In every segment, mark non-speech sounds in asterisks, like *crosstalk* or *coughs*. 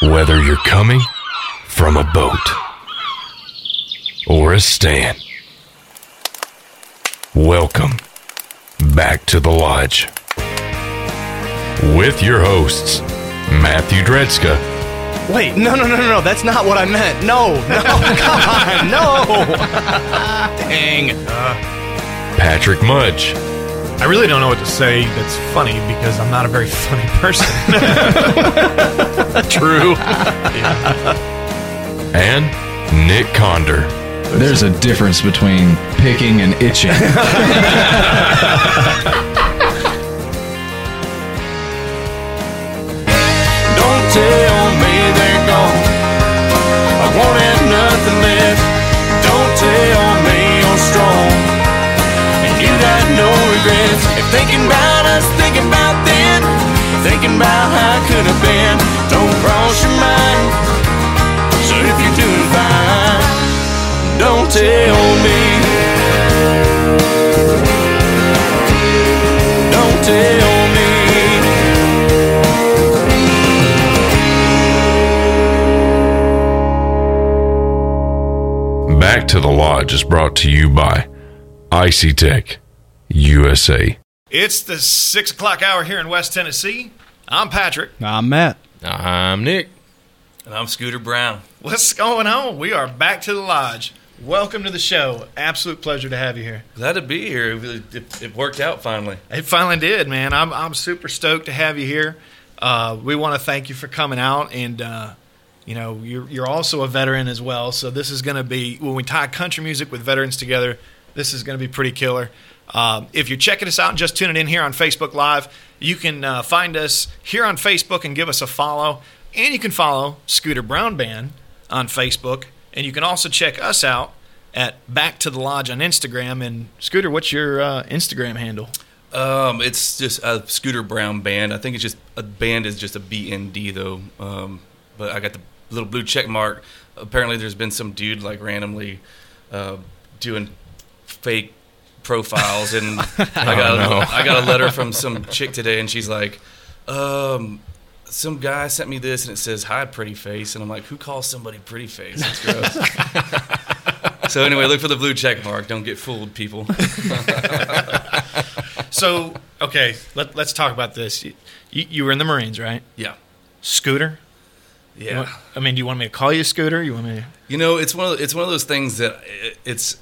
Whether you're coming from a boat or a stand, welcome back to the lodge with your hosts, Matthew Dredska, Wait, no, no, no, no, no. That's not what I meant. No, no, *laughs* come on, no. *laughs* Dang. Patrick Mudge, I really don't know what to say that's funny because I'm not a very *laughs* funny person. True. and Nick Conder. There's a difference between picking and itching. *laughs* thinking about us, thinking about then, thinking about how I could have been, don't cross your mind. So if you're doing fine, don't tell me. Don't tell me. Back to the Lodge is brought to you by Icy Tech USA. It's the six o'clock hour here in West Tennessee. I'm Patrick. I'm Matt. I'm Nick. And I'm Scooter Brown. What's going on? We are back to the lodge. Welcome to the show. Absolute pleasure to have you here. Glad to be here. It, it, it worked out finally. It finally did, man. I'm I'm super stoked to have you here. Uh, we want to thank you for coming out, and uh, you know you're you're also a veteran as well. So this is going to be when we tie country music with veterans together. This is going to be pretty killer. Um, if you're checking us out and just tuning in here on Facebook Live, you can uh, find us here on Facebook and give us a follow. And you can follow Scooter Brown Band on Facebook. And you can also check us out at Back to the Lodge on Instagram. And Scooter, what's your uh, Instagram handle? Um, it's just a Scooter Brown band. I think it's just a band is just a BND though. Um, but I got the little blue check mark. Apparently, there's been some dude like randomly uh, doing fake profiles, and *laughs* I got a, I got a letter from some chick today, and she's like, um. Some guy sent me this and it says "Hi, pretty face," and I'm like, "Who calls somebody pretty face? That's gross." *laughs* so anyway, look for the blue check mark. Don't get fooled, people. *laughs* So, okay, let, let's talk about this. You, you were in the Marines, right? Yeah, Scooter? Yeah. want- I mean, do you want me to call you Scooter? You want me to... You know, it's one of it's one of those things that it, it's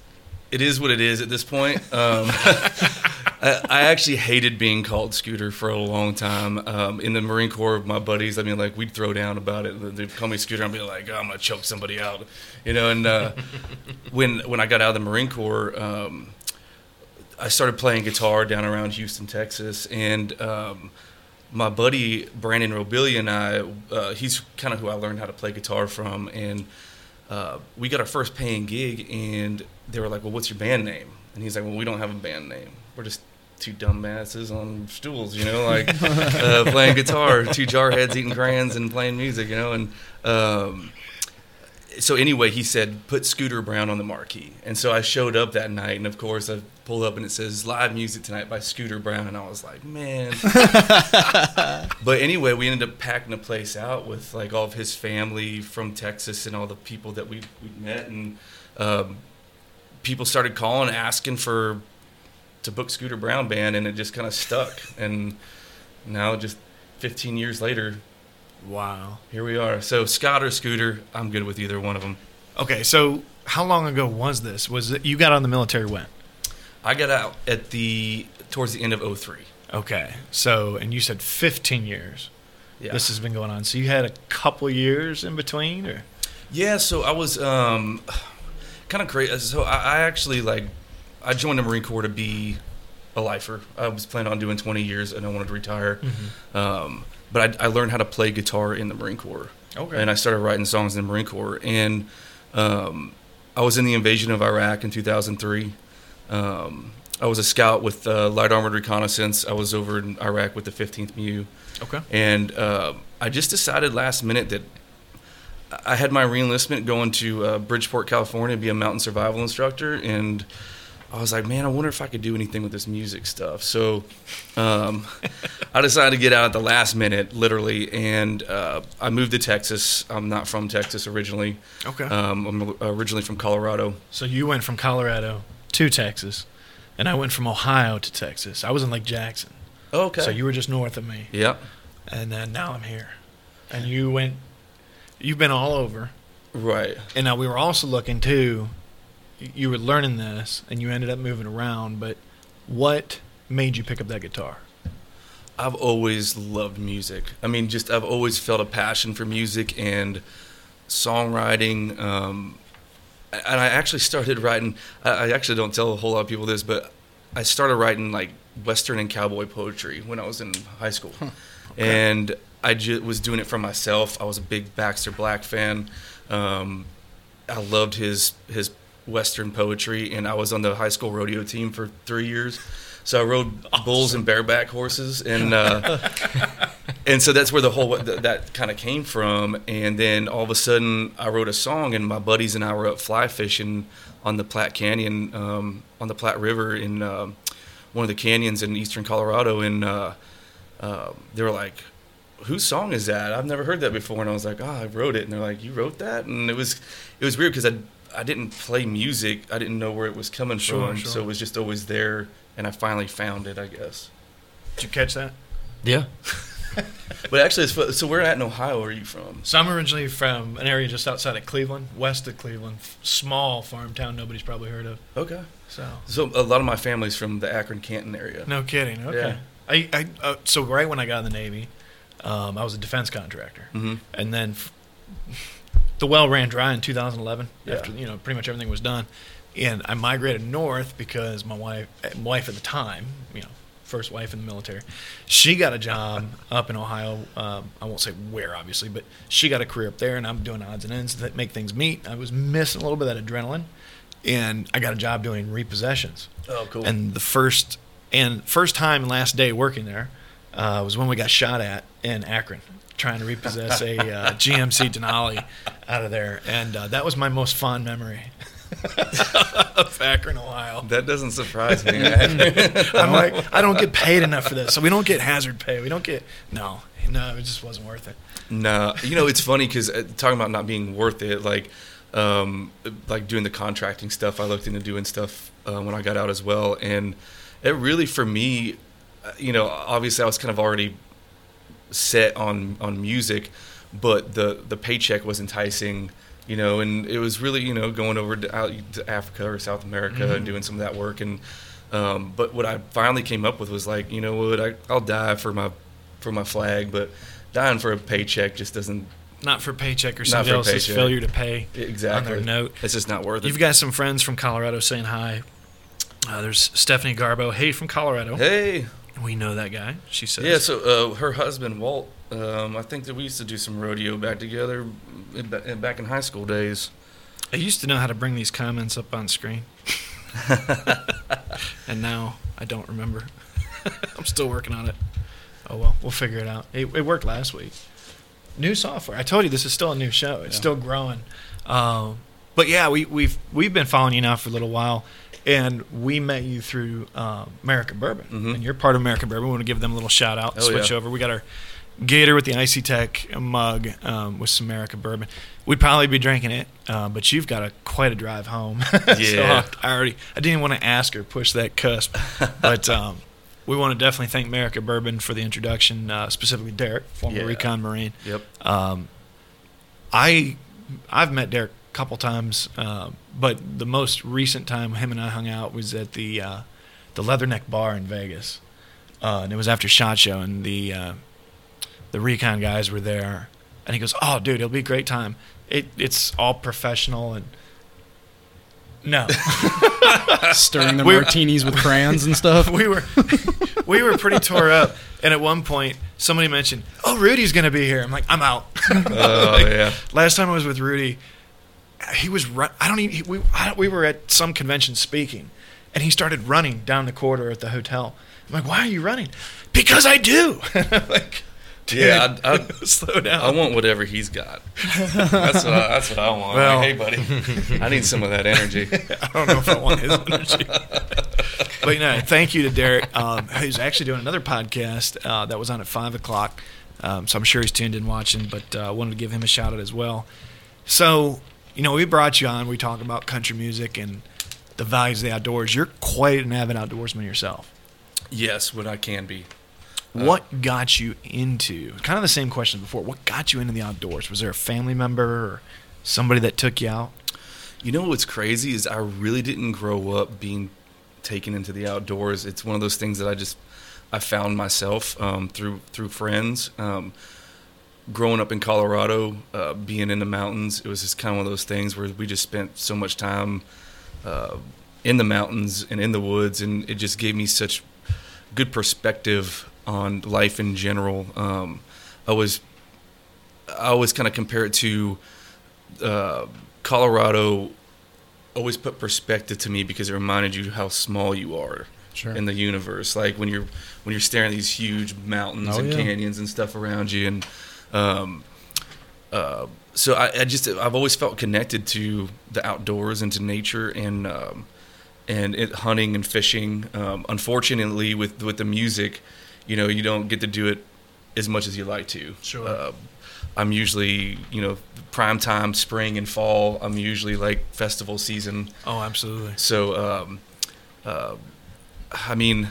it is what it is at this point. Um, *laughs* I, I actually hated being called Scooter for a long time. Um, in the Marine Corps, my buddies, I mean, like we'd throw down about it. They'd call me Scooter. I'd be like, oh, I'm gonna choke somebody out, you know. And uh, *laughs* when when I got out of the Marine Corps. Um, I started playing guitar down around Houston, Texas, and um, my buddy Brandon Robilia and I, uh, he's kind of who I learned how to play guitar from, and uh, we got our first paying gig, and they were like, "Well, what's your band name?" And he's like, "Well, we don't have a band name. We're just two dumbasses on stools, you know, like *laughs* uh, playing guitar, two jarheads eating crayons and playing music, you know." And um, so anyway, he said, "Put Scooter Brown on the marquee." And so I showed up that night, and of course, I pulled up and it says "Live Music Tonight" by Scooter Brown, and I was like, "Man." *laughs* but anyway, we ended up packing the place out with like all of his family from Texas and all the people that we we met, and um, people started calling, asking for to book Scooter Brown band, and it just kind of stuck. And now, just 15 years later, Wow. here we are. So Scott or Scooter, I'm good with either one of them. Okay, so how long ago was this? Was it you got of the military when? I got out at the towards the end of 03. Okay, so and you said 15 years. Yeah. This has been going on. So you had a couple years in between, or Yeah, so I was um, kind of crazy. So I, I actually like I joined the Marine Corps to be a lifer. I was planning on doing 20 years and I wanted to retire. Um, but I, I learned how to play guitar in the Marine Corps. Okay. And I started writing songs in the Marine Corps. And um, I was in the invasion of Iraq in 2003. Um, I was a scout with uh, light armored reconnaissance. I was over in Iraq with the 15th MEU. okay, And uh, I just decided last minute that I had my reenlistment going to uh, Bridgeport, California, to be a mountain survival instructor, and I was like, man, I wonder if I could do anything with this music stuff. So um, I decided to get out at the last minute, literally, and uh, I moved to Texas. I'm not from Texas originally. Okay. Um, I'm originally from Colorado. So you went from Colorado to Texas, and I went from Ohio to Texas. I was in Lake Jackson. Okay. So you were just north of me, Yep. and then now I'm here. And you went, you've been all over. Right. And now we were also looking too. You were learning this, and you ended up moving around. But what made you pick up that guitar? I've always loved music. I mean, just I've always felt a passion for music and songwriting. Um, and I actually started writing. I actually don't tell a whole lot of people this, but I started writing like Western and cowboy poetry when I was in high school, *laughs* and I just was doing it for myself. I was a big Baxter Black fan. Um, I loved his his Western poetry, and I was on the high school rodeo team for three years. So I rode bulls and bareback horses, and uh, *laughs* and so that's where the whole th- that kind of came from. And then all of a sudden, I wrote a song, and my buddies and I were up fly fishing on the Platte Canyon, um, on the Platte River in um one of the canyons in eastern Colorado, and uh, uh, they were like, "Whose song is that? I've never heard that before." And I was like, "Oh, I wrote it." And they're like, "You wrote that?" And it was it was weird because I I didn't play music. I didn't know where it was coming Sure, from, sure. so it was just always there. And I finally found it, I guess. Did you catch that? Yeah. *laughs* but actually, it's, so where at in Ohio are you from? So I'm originally from an area just outside of Cleveland, west of Cleveland, small farm town nobody's probably heard of. Okay. So So a lot of my family's from the Akron Canton area. no kidding. Okay. I, I uh, so right when I got in the Navy, um, I was a defense contractor, Mhm. and then f- the well ran dry in 2011 Yeah. after you know pretty much everything was done, and I migrated north because my wife wife at the time, you know, first wife in the military, she got a job up in Ohio. Um, I won't say where, obviously, but she got a career up there, and I'm doing odds and ends that make things meet. I was missing a little bit of that adrenaline, and I got a job doing repossessions. Oh, cool. And the first and first time and last day working there uh, was when we got shot at in Akron, trying to repossess a uh, *laughs* GMC Denali out of there, and uh, that was my most fond memory of Akron, Ohio. that doesn't surprise me. *laughs* I'm like, *laughs* I don't get paid enough for this, so we don't get hazard pay. We don't get no, no, it just wasn't worth it. No, you know it's funny because uh, talking about not being worth it, like, um, like doing the contracting stuff. I looked into doing stuff uh, when I got out as well, and it really for me, you know, obviously I was kind of already set on on music, but the the paycheck was enticing, you know, and it was really you know going over to, out to Africa or South America and doing some of that work, and um, but what I finally came up with was like, you know what, I, I'll die for my for my flag, but dying for a paycheck just doesn't Not for paycheck or somebody else's failure to pay exactly on their note. It's just not worth it. You've got some friends from Colorado saying hi. Uh, there's Stephanie Garbo. Hey, from Colorado. hey, We know that guy. She says. yeah. So uh, her husband Walt, um, I think that we used to do some rodeo back together in, in- back in high school days. I used to know how to bring these comments up on screen, *laughs* and now I don't remember. *laughs* I'm still working on it. Oh well, we'll figure it out. It, it worked last week. New software. I told you this is still a new show. It's Yeah. still growing. Um, but yeah, we, we've we've been following you now for a little while, and we met you through uh, American Bourbon, Mhm. and you're part of American Bourbon. We want to give them a little shout out. Oh, switch yeah. over. We got our Gator with the Icy Tech mug um, with some American Bourbon. We'd probably be drinking it, uh, but you've got a quite a drive home. *laughs* so Yeah. I already I didn't want to ask or push that cusp, *laughs* but um, we want to definitely thank America Bourbon for the introduction, uh, specifically Derek, former Yeah. Recon Marine. Yep. Um, I I've met Derek couple times, uh, but the most recent time him and I hung out was at the uh, the Leatherneck Bar in Vegas, uh, and it was after Shot Show, and the uh, the Recon guys were there, and he goes, "Oh, dude, it'll be a great time. It it's all professional and." No, *laughs* Stirring the We're- martinis with crayons and stuff. *laughs* we were we were pretty tore up, and at one point somebody mentioned, "Oh, Rudy's gonna be here." I'm like, "I'm out." Oh *laughs* yeah. Last time I was with Rudy, he was run. I don't even. He, we I, we were at some convention speaking, and he started running down the corridor at the hotel. I'm like, "Why are you running?" Because I do. *laughs* like, Yeah, I, I, *laughs* Slow down. I want whatever he's got. That's what I, that's what I want. Well- like, hey, buddy, I need some of that energy. *laughs* I don't know if I want his energy. but you know, thank you to Derek, um, who's actually doing another podcast uh, that was on at five o'clock. Um, so I'm sure he's tuned in watching, but uh, I wanted to give him a shout out as well. So, you know, we brought you on. We talk about country music and the values of the outdoors. You're quite an avid outdoorsman yourself. Yes, what I can be. What got you into kind of the same question before? What got you into the outdoors? Was there a family member or somebody that took you out? You know what's crazy is I really didn't grow up being taken into the outdoors. It's one of those things that I just I found myself um, through through friends. Um, growing up in Colorado, uh, being in the mountains, it was just kind of one of those things where we just spent so much time uh, in the mountains and in the woods, and it just gave me such good perspective on life in general. Um, I was I always kind of compare it to uh, Colorado. Always put perspective to me because it reminded you how small you are Sure. in the universe. Like when you're when you're staring at these huge mountains Oh, and yeah. canyons and stuff around you, and um, uh, so I, I just I've always felt connected to the outdoors and to nature and um, and it, hunting and fishing. Um, unfortunately, with with the music, you know, you don't get to do it as much as you like to. Sure. Uh, I'm usually, you know, prime time, spring and fall. I'm usually like festival season. Oh, absolutely. So, um, uh, I mean,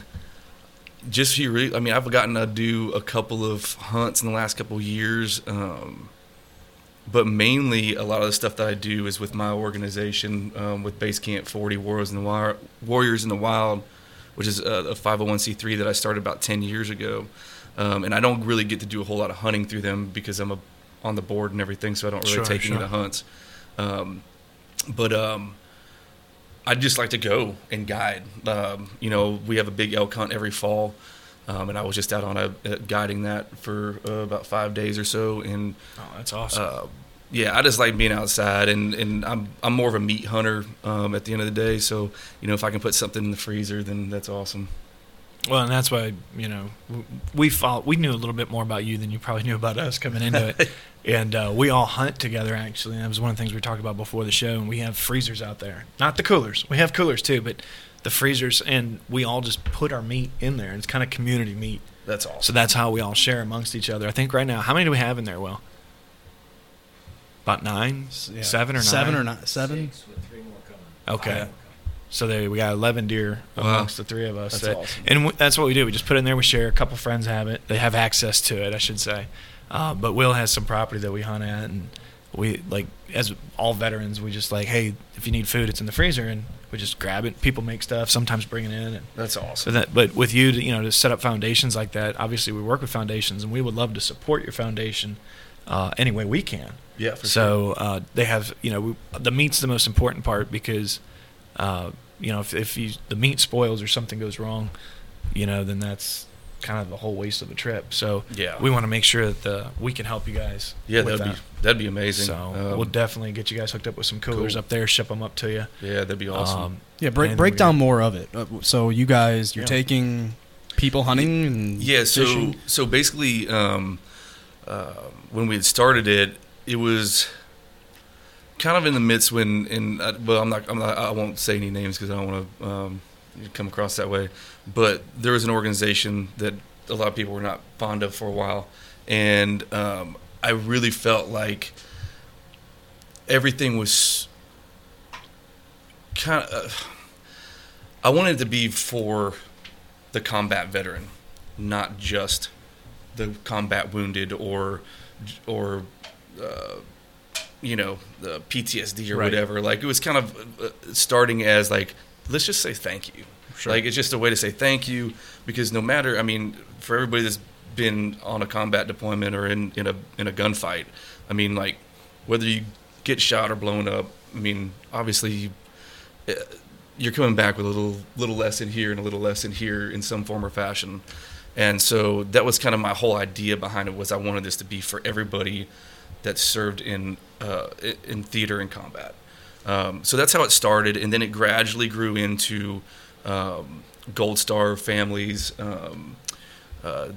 just you really, I mean, I've gotten to do a couple of hunts in the last couple of years, um, but mainly a lot of the stuff that I do is with my organization, um, with Base Camp 40 Warriors in the Wild, Warriors in the Wild, which is a, a 501c3 that I started about 10 years ago. Um, and I don't really get to do a whole lot of hunting through them because I'm a, on the board and everything, so I don't really Sure, take any of the hunts. Um, but um, I'd just like to go and guide. Um, you know, we have a big elk hunt every fall, um, and I was just out on a uh, guiding that for uh, about five days or so. And Oh, that's awesome. uh, yeah, I just like being outside, and, and I'm I'm more of a meat hunter um, at the end of the day. So you know, if I can put something in the freezer, then that's awesome. Well, and that's why you know we follow, we knew a little bit more about you than you probably knew about us coming into it, *laughs* and uh, we all hunt together. Actually, that was one of the things we talked about before the show. And we have freezers out there, not the coolers. We have coolers too, but the freezers, and we all just put our meat in there. It's kind of community meat, That's awesome. so that's how we all share amongst each other. I think right now, how many do we have in there? Well, about nine, Yeah. seven or seven or nine, seven. Okay. So there we got 11 deer Wow. amongst the three of us. That's that- awesome. And w- that's what we do. We just put it in there. We share. A couple friends have it. They have access to it, I should say. Uh, but Will has some property that we hunt at, and we like as all veterans, we just like, hey, if you need food, it's in the freezer, and we just grab it. People make stuff, sometimes bring it in, and That's so awesome. that. But with you, to, you know, to set up foundations like that, obviously we work with foundations, and we would love to support your foundation uh, any way we can. Yeah, for so uh, they have, you know, we, the meat's the most important part because, uh, you know, if, if you, the meat spoils or something goes wrong, you know, then that's kind of the whole waste of the trip. So Yeah. we want to make sure that the, we can help you guys. Yeah, that'd that. be that'd be amazing. So Um, we'll definitely get you guys hooked up with some coolers cool. up there, ship them up to you. yeah, that'd be awesome. Um, Yeah, break and break we- down more of it. Uh, So you guys, you're Yeah. taking people hunting and Yeah, so fishing? so basically, um, uh, when we had started it, it was kind of in the midst when, and uh, well, I'm not, I'm not, I won't say any names because I don't want to um, come across that way. But there was an organization that a lot of people were not fond of for a while, and um, I really felt like everything was kind of. Uh, I wanted it to be for the combat veteran, not just the combat wounded or or uh, you know the PTSD or Right. whatever. Like it was kind of uh, starting as like let's just say thank you. Like it's just a way to say thank you because no matter I mean for everybody that's been on a combat deployment or in, in a in a gunfight, I mean like whether you get shot or blown up, I mean obviously you, uh, you're coming back with a little little lesson here and a little lesson here in some form or fashion. And so that was kind of my whole idea behind it was I wanted this to be for everybody that served in uh, in theater and combat. Um, so that's how it started, and then it gradually grew into um, Gold Star families, um, uh,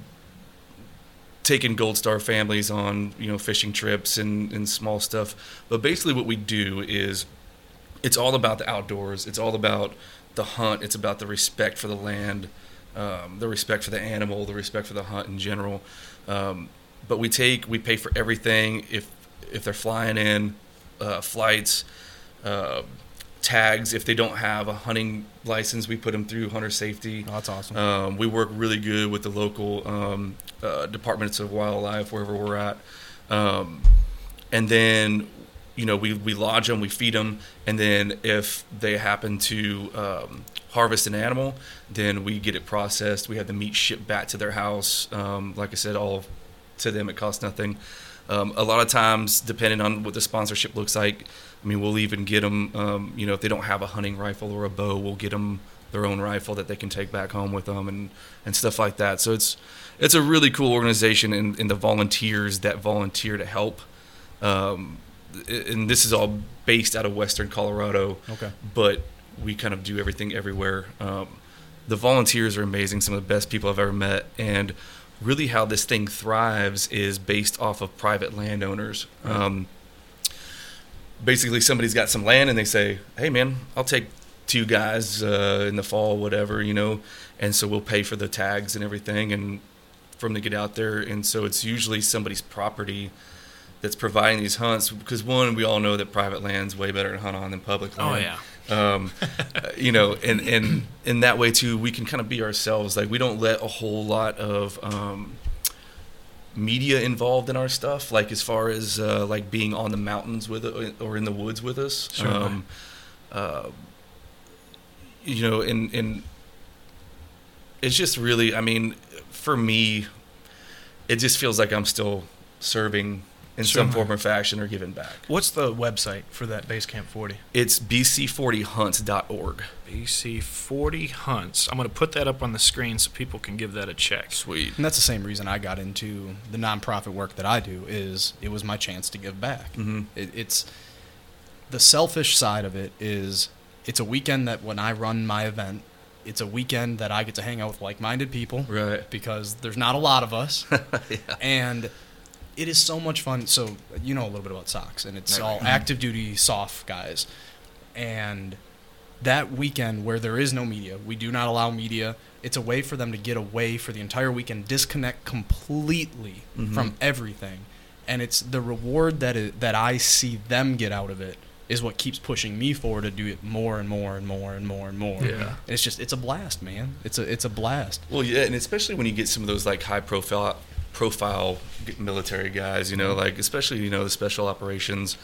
taking Gold Star families on you know fishing trips and, and small stuff. But basically, what we do is it's all about the outdoors. It's all about the hunt. It's about the respect for the land, um, the respect for the animal, the respect for the hunt in general. Um, but we take we pay for everything if if they're flying in, uh, flights, uh, tags. If they don't have a hunting license, we put them through hunter safety. Oh, that's awesome. Um, we work really good with the local um, uh, departments of wildlife wherever we're at, um, and then you know we we lodge them, we feed them, and then if they happen to um, harvest an animal, then we get it processed. We have the meat shipped back to their house. Um, like I said, all to them it costs nothing. Um, a lot of times, depending on what the sponsorship looks like, I mean, we'll even get them. Um, you know, if they don't have a hunting rifle or a bow, we'll get them their own rifle that they can take back home with them and, and stuff like that. So it's it's a really cool organization, and, and the volunteers that volunteer to help. Um, and this is all based out of Western Colorado. Okay. But we kind of do everything everywhere. Um, the volunteers are amazing. Some of the best people I've ever met, and really how this thing thrives is based off of private landowners. Um, basically, somebody's got some land, and they say, "Hey, man, I'll take two guys uh, in the fall, whatever, you know." And so we'll pay for the tags and everything, and for them to get out there. And so it's usually somebody's property that's providing these hunts because one, we all know that private land's way better to hunt on than public land. Oh yeah. Um, *laughs* you know, and and in that way too, we can kind of be ourselves. Like we don't let a whole lot of um, media involved in our stuff. Like as far as uh, like being on the mountains with or in the woods with us. Sure. Um, uh, you know, and and it's just really. I mean, for me, it just feels like I'm still serving in some form or fashion or given back. What's the website for that Basecamp 40? It's bc40hunts.org. BC 40 hunts. I'm going to put that up on the screen so people can give that a check. Sweet. And that's the same reason I got into the nonprofit work that I do. Is it was my chance to give back. Mhm. It, it's the selfish side of it. Is it's a weekend that when I run my event, it's a weekend that I get to hang out with like-minded people. Right. Because there's not a lot of us, *laughs* yeah. and it is so much fun. So you know a little bit about socks, and it's all mm-hmm. active duty SOF guys, and that weekend where there is no media, we do not allow media. It's a way for them to get away for the entire weekend, disconnect completely mm-hmm. from everything, and it's the reward that it, that I see them get out of it is what keeps pushing me forward to do it more and more and more and more and more. Yeah. And it's just it's a blast, man. It's a it's a blast. Well, yeah, and especially when you get some of those like high profile profile military guys, you know, like especially you know the special operations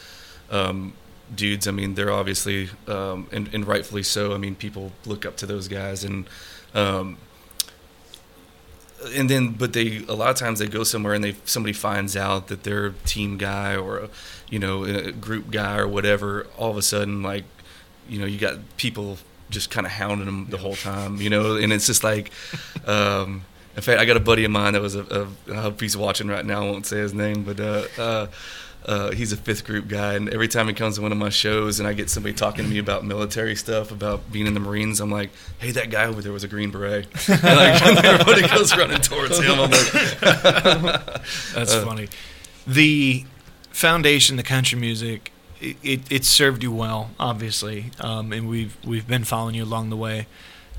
um, dudes. I mean, they're obviously um, and, and rightfully so. I mean, people look up to those guys, and um, and then but they a lot of times they go somewhere and they somebody finds out that they're a team guy or a, you know a group guy or whatever. All of a sudden, like you know, you got people just kind of hounding them the whole time, you know, and it's just like. *laughs* Um, in fact, I got a buddy of mine that was a, a I hope he's watching right now. I won't say his name, but uh, uh, uh, he's a fifth group guy, and every time he comes to one of my shows, and I get somebody talking to me about military stuff, about being in the Marines, I'm like, "Hey, that guy over there was a Green Beret." *laughs* and like, *laughs* everybody goes running towards him. I'm like, *laughs* That's Uh, funny. The foundation, the country music, it, it, it served you well, obviously, um, and we've we've been following you along the way.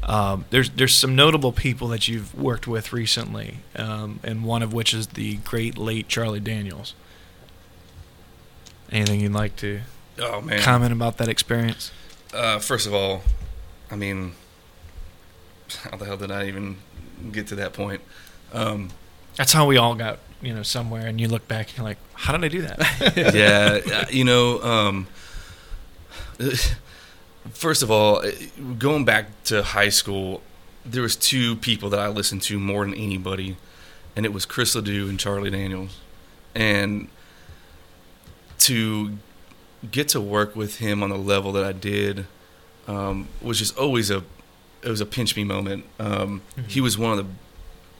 Um, there's there's some notable people that you've worked with recently, um, and one of which is the great late Charlie Daniels. Anything you'd like to "Oh man." comment about that experience? Uh, first of all, I mean, how the hell did I even get to that point? Um, That's how we all got, you know, somewhere, and you look back and you're like, how did I do that? *laughs* yeah, uh, you know, um, first of all, uh, going back to high school, there was two people that I listened to more than anybody, and it was Chris LeDoux and Charlie Daniels, and to get to work with him on the level that I did um, was just always a it was a pinch me moment. Um, He was one of the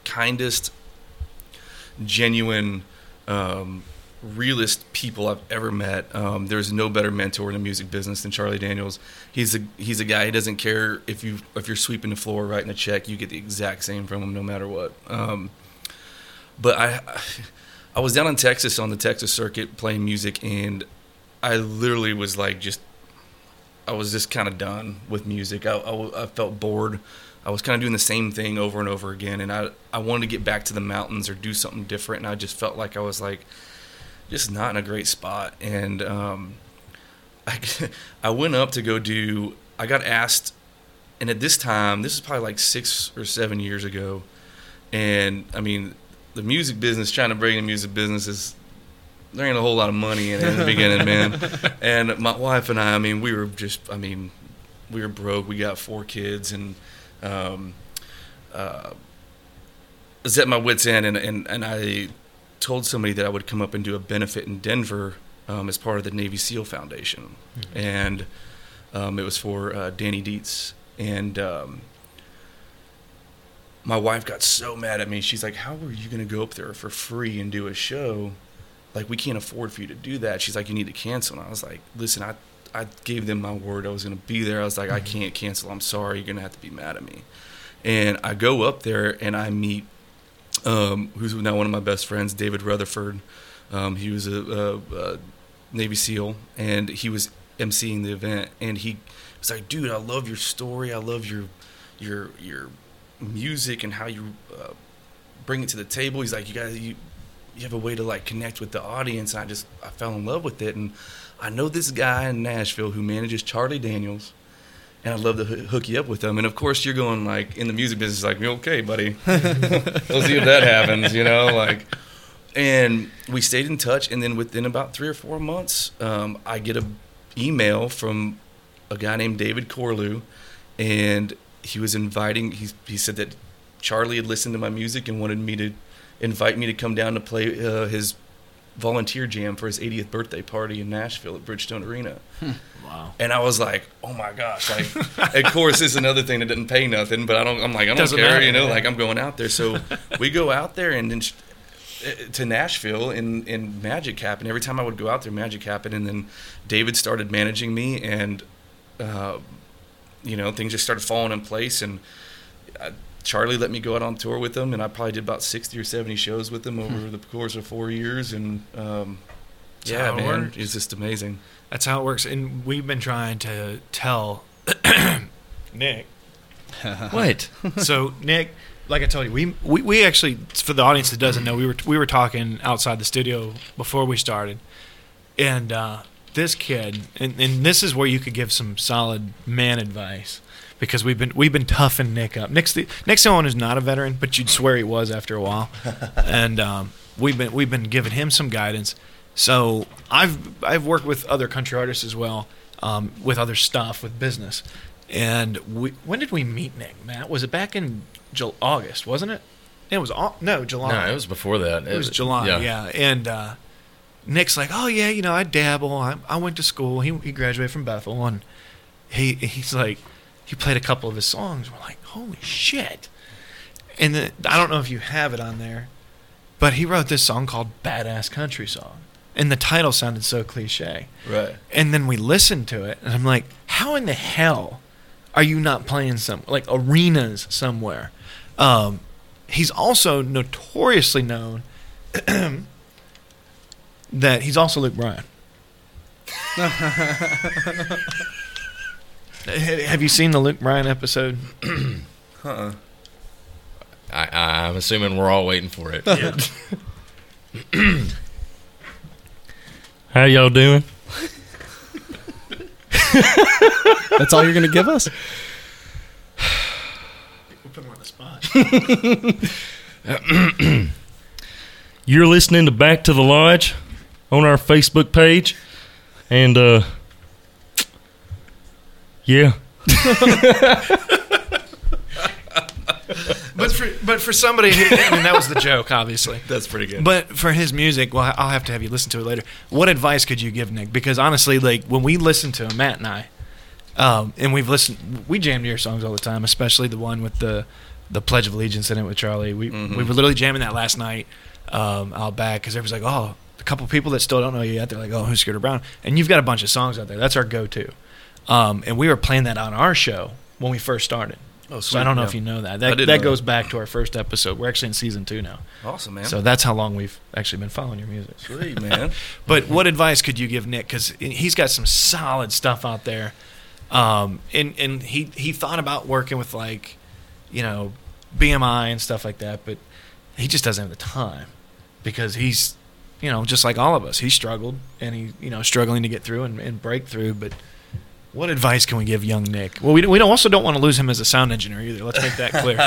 kindest, genuine, um, realist people I've ever met. Um, there's no better mentor in the music business than Charlie Daniels. He's a he's a guy. He doesn't care if you if you're sweeping the floor, writing a check, you get the exact same from him no matter what. Um, but I, I was down in Texas on the Texas circuit playing music, and I literally was like, just, I was just kind of done with music. I, I, I felt bored. I was kind of doing the same thing over and over again, and I, I wanted to get back to the mountains or do something different, and I just felt like I was like, just not in a great spot, and um, I, *laughs* I went up to go do. I got asked, and at this time, this is probably like six or seven years ago, and I mean, the music business, trying to break in the music business is there ain't a whole lot of money in it in the beginning, man. *laughs* And my wife and I, I mean, we were just, I mean, we were broke. We got four kids, and um, uh, I was at my wits' end, and, and, and I told somebody that I would come up and do a benefit in Denver um, as part of the Navy SEAL Foundation, and um, it was for uh, Danny Dietz, and um, my wife got so mad at me. She's like, "How are you going to go up there for free and do a show? Like, we can't afford for you to do that." She's like, "You need to cancel." And I was like, "Listen, I I gave them my word. I was going to be there. I was like, I can't cancel. I'm sorry. You're going to have to be mad at me." And I go up there and I meet um, who's now one of my best friends, David Rutherford. Um, he was a, a, a Navy SEAL, and he was emceeing the event. And he was like, "Dude, I love your story. I love your your your music and how you uh, bring it to the table." He's like, "You guys, you you have a way to like connect with the audience." And I just I fell in love with it, and I know this guy in Nashville who manages Charlie Daniels. And I'd love to hook you up with them. And of course, you're going like in the music business, like, okay, buddy, *laughs* we'll see if that happens, you know, like. And we stayed in touch, and then within about three or four months, um, I get a email from a guy named David Corlew, and he was inviting. He he said that Charlie had listened to my music and wanted me to invite me to come down to play uh, his volunteer jam for his 80th birthday party in Nashville at Bridgestone Arena. Wow. And I was like, oh my gosh! Like, of course, this is another thing that doesn't pay nothing, but I don't. I'm like, I don't Doesn't care, matter, you know. yeah. Like, I'm going out there, so we go out there and then uh, to Nashville and and Magic happened. Every time I would go out there, Magic happened, and then David started managing me, and uh, you know, things just started falling in place, and. I, Charlie let me go out on tour with him, and I probably did about sixty or seventy shows with him over the course of four years, and um, yeah, man, works. it's just amazing. That's how it works. And we've been trying to tell *coughs* Nick. *laughs* What? so Nick, like I told you, we, we we actually for the audience that doesn't know, we were we were talking outside the studio before we started, and uh, this kid, and, and this is where you could give some solid man advice because we've been we've been toughing Nick up. Nick's the Nick's the one who's not a veteran, but you'd swear he was after a while, *laughs* and um, we've been we've been giving him some guidance. So I've I've worked with other country artists as well, um, with other stuff with business. And we, when did we meet Nick? Matt, was it back in Jul- August? Wasn't it? It was no July. No, it was before that. It was July, yeah. And uh, Nick's like, oh yeah, you know, I dabble. I, I went to school. He, he graduated from Bethel, and he he's like, he played a couple of his songs. We're like, holy shit! And the, I don't know if you have it on there, but he wrote this song called "Badass Country Song," and the title sounded so cliche. Right. And then we listened to it, and I'm like, how in the hell are you not playing some like arenas somewhere? Um, he's also notoriously known *clears throat* that he's also Luke Bryan. *laughs* Have you seen the Luke Bryan episode? *clears throat* Uh-uh. I, I, I'm assuming we're all waiting for it. *laughs* How y'all doing? That's all you're gonna give us? We'll put him on the spot. *clears throat* You're listening to Back to the Lodge on our Facebook page, and uh, yeah, But for but for somebody, who, I mean, that was the joke, obviously. *laughs* That's pretty good. But for his music, well, I'll have to have you listen to it later. What advice could you give Nick? Because honestly, like when we listen to him, Matt and I, um, and we've listened, we jam to your songs all the time, especially the one with the the Pledge of Allegiance in it with Charlie. We Mhm. we were literally jamming that last night um, out back because everyone's like, oh, a couple people that still don't know you yet. They're like, oh, who's Scooter Brown? And you've got a bunch of songs out there. That's our go-to. Um, and we were playing that on our show when we first started. Oh, So I don't know sweet, if you know that. That that goes that. back to our first episode. We're actually in season two now. Awesome, man. So that's how long we've actually been following your music. Sweet, man. *laughs* But what advice could you give Nick? Because he's got some solid stuff out there, um, and and he he thought about working with like, you know, BMI and stuff like that, but he just doesn't have the time because he's, you know, just like all of us, he struggled and he you know struggling to get through and, and break through. But what advice can we give young Nick? Well, we we don't, also don't want to lose him as a sound engineer either. Let's make that clear.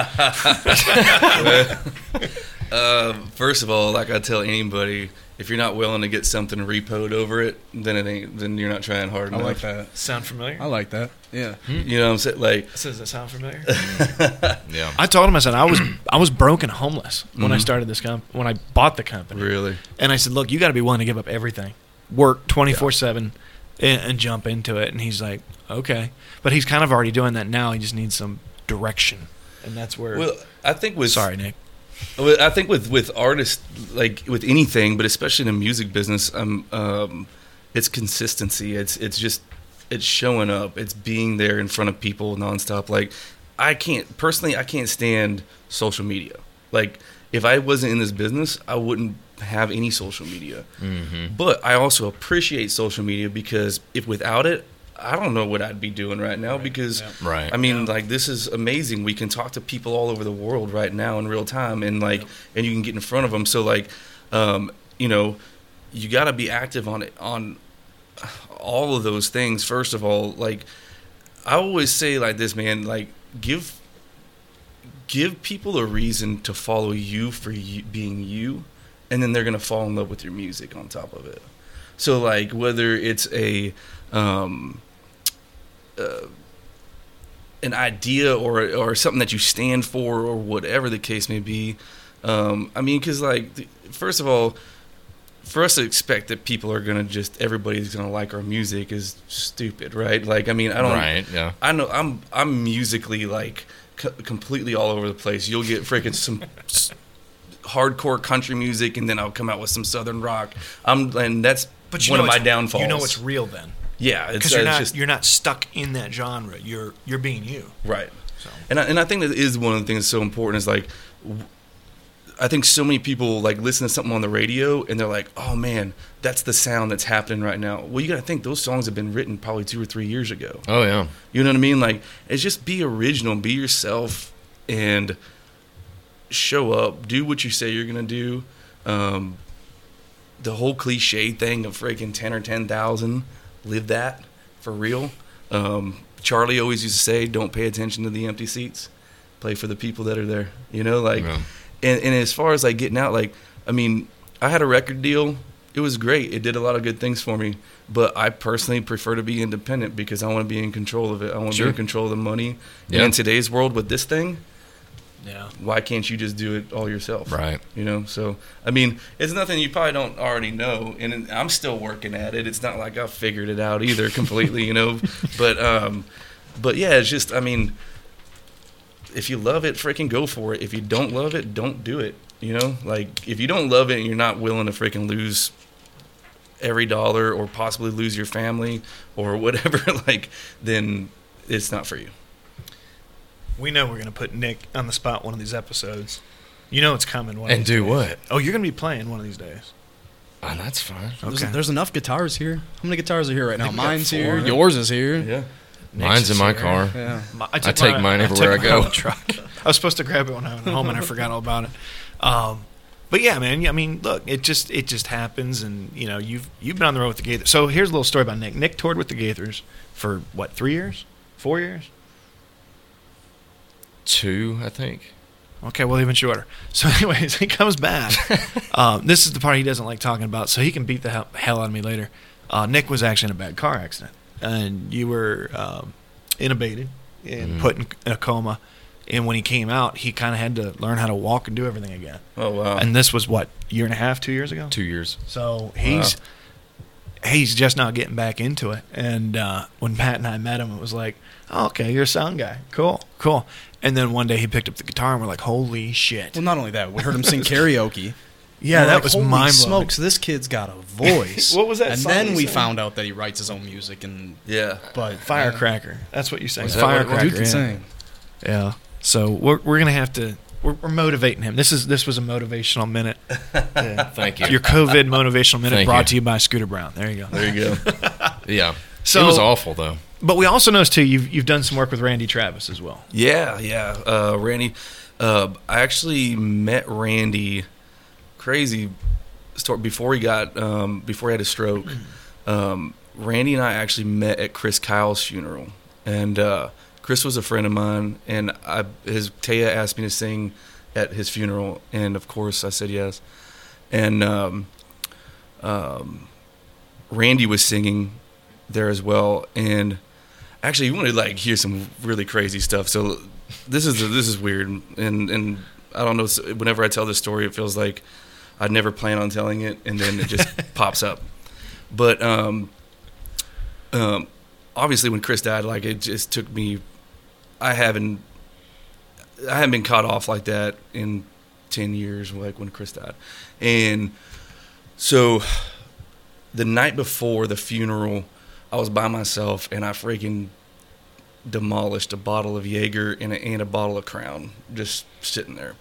*laughs* Um, first of all, like I tell anybody, if you're not willing to get something repoed over it, then it ain't. Then you're not trying hard I enough. I like that. Sound familiar? I like that. Yeah. You know what I'm saying? Like, Does that sound familiar? *laughs* Yeah. I told him I said I was I was broke and homeless when I Mhm. started this comp when I bought the company. really? And I said, look, you got to be willing to give up everything, work twenty four seven, and jump into it. And he's like, okay, but he's kind of already doing that now. He just needs some direction, and that's where. Well, I think with sorry, Nick. I think with with artists, like with anything, but especially in the music business, um, um, it's consistency. It's it's just it's showing up. It's being there in front of people nonstop. Like I can't personally, I can't stand social media. Like if I wasn't in this business, I wouldn't have any social media. Mm-hmm. But I also appreciate social media because if without it, I don't know what I'd be doing right now because Right. I mean, like this is amazing. We can talk to people all over the world right now in real time, and like, and you can get in front of them. So like, um, you know, you got to be active on it on all of those things. First of all, like, I always say like this, man. Like, give give people a reason to follow you for you, being you, and then they're gonna fall in love with your music on top of it. So like, whether it's a um, uh, an idea or or something that you stand for or whatever the case may be. Um, I mean, because like, th- first of all, for us to expect that people are gonna just everybody's gonna like our music is stupid, right? Like, I mean, I don't. Right. Yeah. I know I'm I'm musically like c- completely all over the place. You'll get freaking some s- hardcore country music, and then I'll come out with some southern rock. I'm and that's But you one know of my downfalls. You know it's real then, yeah, because uh, you're it's not just you're not stuck in that genre. You're you're being you. Right. So. And I, and I think that is one of the things that's so important is like, w- I think so many people like listen to something on the radio and they're like, oh man, that's the sound that's happening right now. Well, you got to think those songs have been written probably two or three years ago. Oh yeah. You know what I mean? Like, it's just be original, be yourself, and show up, do what you say you're gonna do. Um, the whole cliche thing of freaking ten or ten thousand, live that for real. Um, Charlie always used to say, "Don't pay attention to the empty seats, play for the people that are there." You know, like, Yeah. And and as far as like getting out, like, I mean, I had a record deal. It was great. It did a lot of good things for me. But I personally prefer to be independent because I want to be in control of it. I want to Sure. be in control of the money. Yeah. And in today's world with this thing, Yeah. why can't you just do it all yourself? Right. You know, so I mean, it's nothing you probably don't already know, and I'm still working at it. It's not like I've figured it out either completely, you know. *laughs* But um, but yeah, it's just I mean, if you love it, freaking go for it. If you don't love it, don't do it. You know, like if you don't love it and you're not willing to freaking lose every dollar or possibly lose your family or *laughs* whatever, like then it's not for you. We know we're gonna put Nick on the spot one of these episodes. You know it's coming. One And do days. what? Oh, you're gonna be playing one of these days. Oh, that's fine. There's, Okay. there's enough guitars here. How many guitars are here right now? think we got Mine's here. Yours is here. Yeah. Mine's in my car. Yeah. My- I take mine everywhere I took go. own Truck. *laughs* I was supposed to grab it when I went home, and I forgot all about it. Um, but yeah, man. I mean, look, it just it just happens, and you know, you've you've been on the road with the Gaithers. So here's a little story about Nick. Nick toured with the Gaithers for what? Three years? Four years? Two, I think. Okay, well, even shorter. *laughs* So, anyways, he comes back. *laughs* um, this is the part he doesn't like talking about, so he can beat the hell, hell out of me later. Uh, Nick was actually in a bad car accident, and you were um, intubated and Mhm. put in a coma. And when he came out, he kind of had to learn how to walk and do everything again. Oh wow. And this was what year and a half, two years ago. Two years. So he's he's just not getting back into it. And uh, when Pat and I met him, it was like, oh, okay, you're a sound guy, cool, cool. And then one day he picked up the guitar and we're like, holy shit. Well, not only that, we heard him sing *laughs* karaoke. Yeah, that like, was "Holy mind blowing. smokes! This kid's got a *laughs* voice. What was that And song then we sang? found out that he writes his own music and yeah. but Firecracker. That's what you sang. Was what it? Firecracker. Dude can yeah. sing. Yeah. So we're we're gonna have to. We're, we're motivating him. This is this was a motivational minute. *laughs* Thank you. Your COVID motivational minute Thank brought you. to you by Scooter Brown. There you go. There you go. *laughs* yeah. So- it was awful though. But we also noticed too you've you've done some work with Randy Travis as well. Yeah, yeah. Uh, Randy, uh, I actually met Randy. Crazy story. Before he got, um, before he had a stroke, um, Randy and I actually met at Chris Kyle's funeral, and uh, Chris was a friend of mine, and I his Taya asked me to sing at his funeral, and of course I said yes, and um, um, Randy was singing there as well, and actually you want to like hear some really crazy stuff. So this is this is weird. And and i don't know whenever i tell this story it feels like i never plan on telling it and then it just *laughs* pops up but um um obviously when chris died like it just took me i haven't i haven't been caught off like that in 10 years like when chris died and so the night before the funeral I was by myself and I freaking demolished a bottle of Jaeger and a, and a bottle of Crown just sitting there.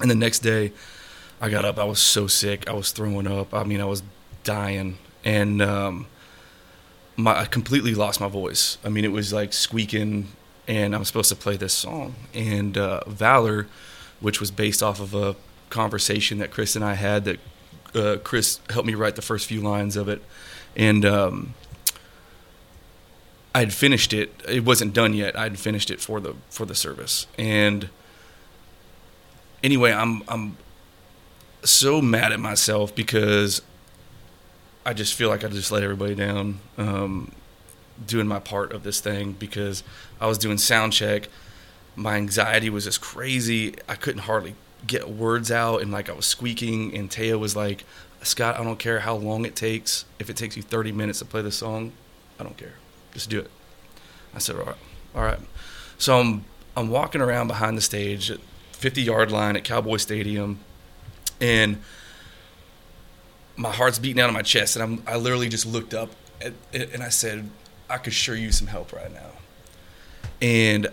And the next day, I got up. I was so sick. I was throwing up. I mean, I was dying, and um, my I completely lost my voice. I mean, it was like squeaking, and I'm supposed to play this song. And uh, Valor, which was based off of a conversation that Chris and I had, that uh, Chris helped me write the first few lines of it, and um, I had finished it. It wasn't done yet. I had finished it for the for the service. And anyway, I'm I'm so mad at myself because I just feel like I just let everybody down um, doing my part of this thing because I was doing sound check. My anxiety was just crazy. I couldn't hardly get words out and like I was squeaking and Taya was like, Scott, I don't care how long it takes. If it takes you 30 minutes to play the song, I don't care. Just do it. I said, all right, all right. So I'm I'm walking around behind the stage at 50 yard line at Cowboy Stadium, and my heart's beating out of my chest, and I'm I literally just looked up at, and I said, I could sure use some help right now. And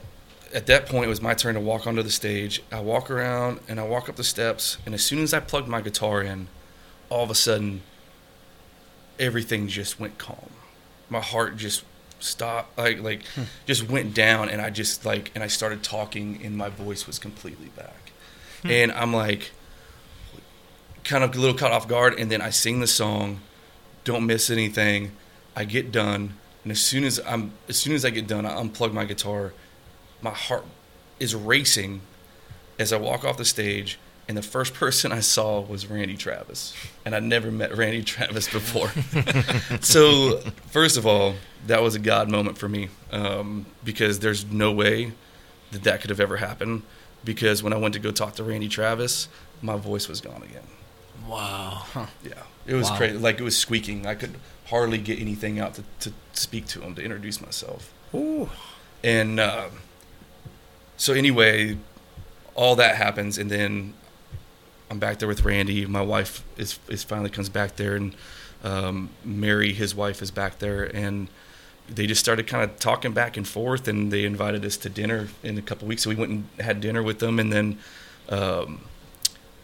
at that point, it was my turn to walk onto the stage. I walk around and I walk up the steps, and as soon as I plugged my guitar in, all of a sudden, everything just went calm. My heart just stopped, like like hmm. just went down, and I just like and I started talking, and my voice was completely back. Hmm. And I'm like, kind of a little caught off guard, and then I sing the song, don't miss anything. I get done, and as soon as I'm as soon as I get done, I unplug my guitar. My heart is racing as I walk off the stage, and the first *laughs* person I saw was Randy Travis, and I'd never met Randy *laughs* Travis before. *laughs* so, first of all, that was a God moment for me um, because there's no way that that could have ever happened. Because when I went to go talk to Randy Travis, my voice was gone again. Wow. Yeah, it was Wow. crazy. Like it was squeaking. I could hardly get anything out to, to speak to him to introduce myself. Ooh. And uh, so anyway, all that happens, and then I'm back there with Randy. My wife is is finally comes back there, and um, Mary, his wife, is back there, and they just started kind of talking back and forth, and they invited us to dinner in a couple weeks. So we went and had dinner with them, and then. Um,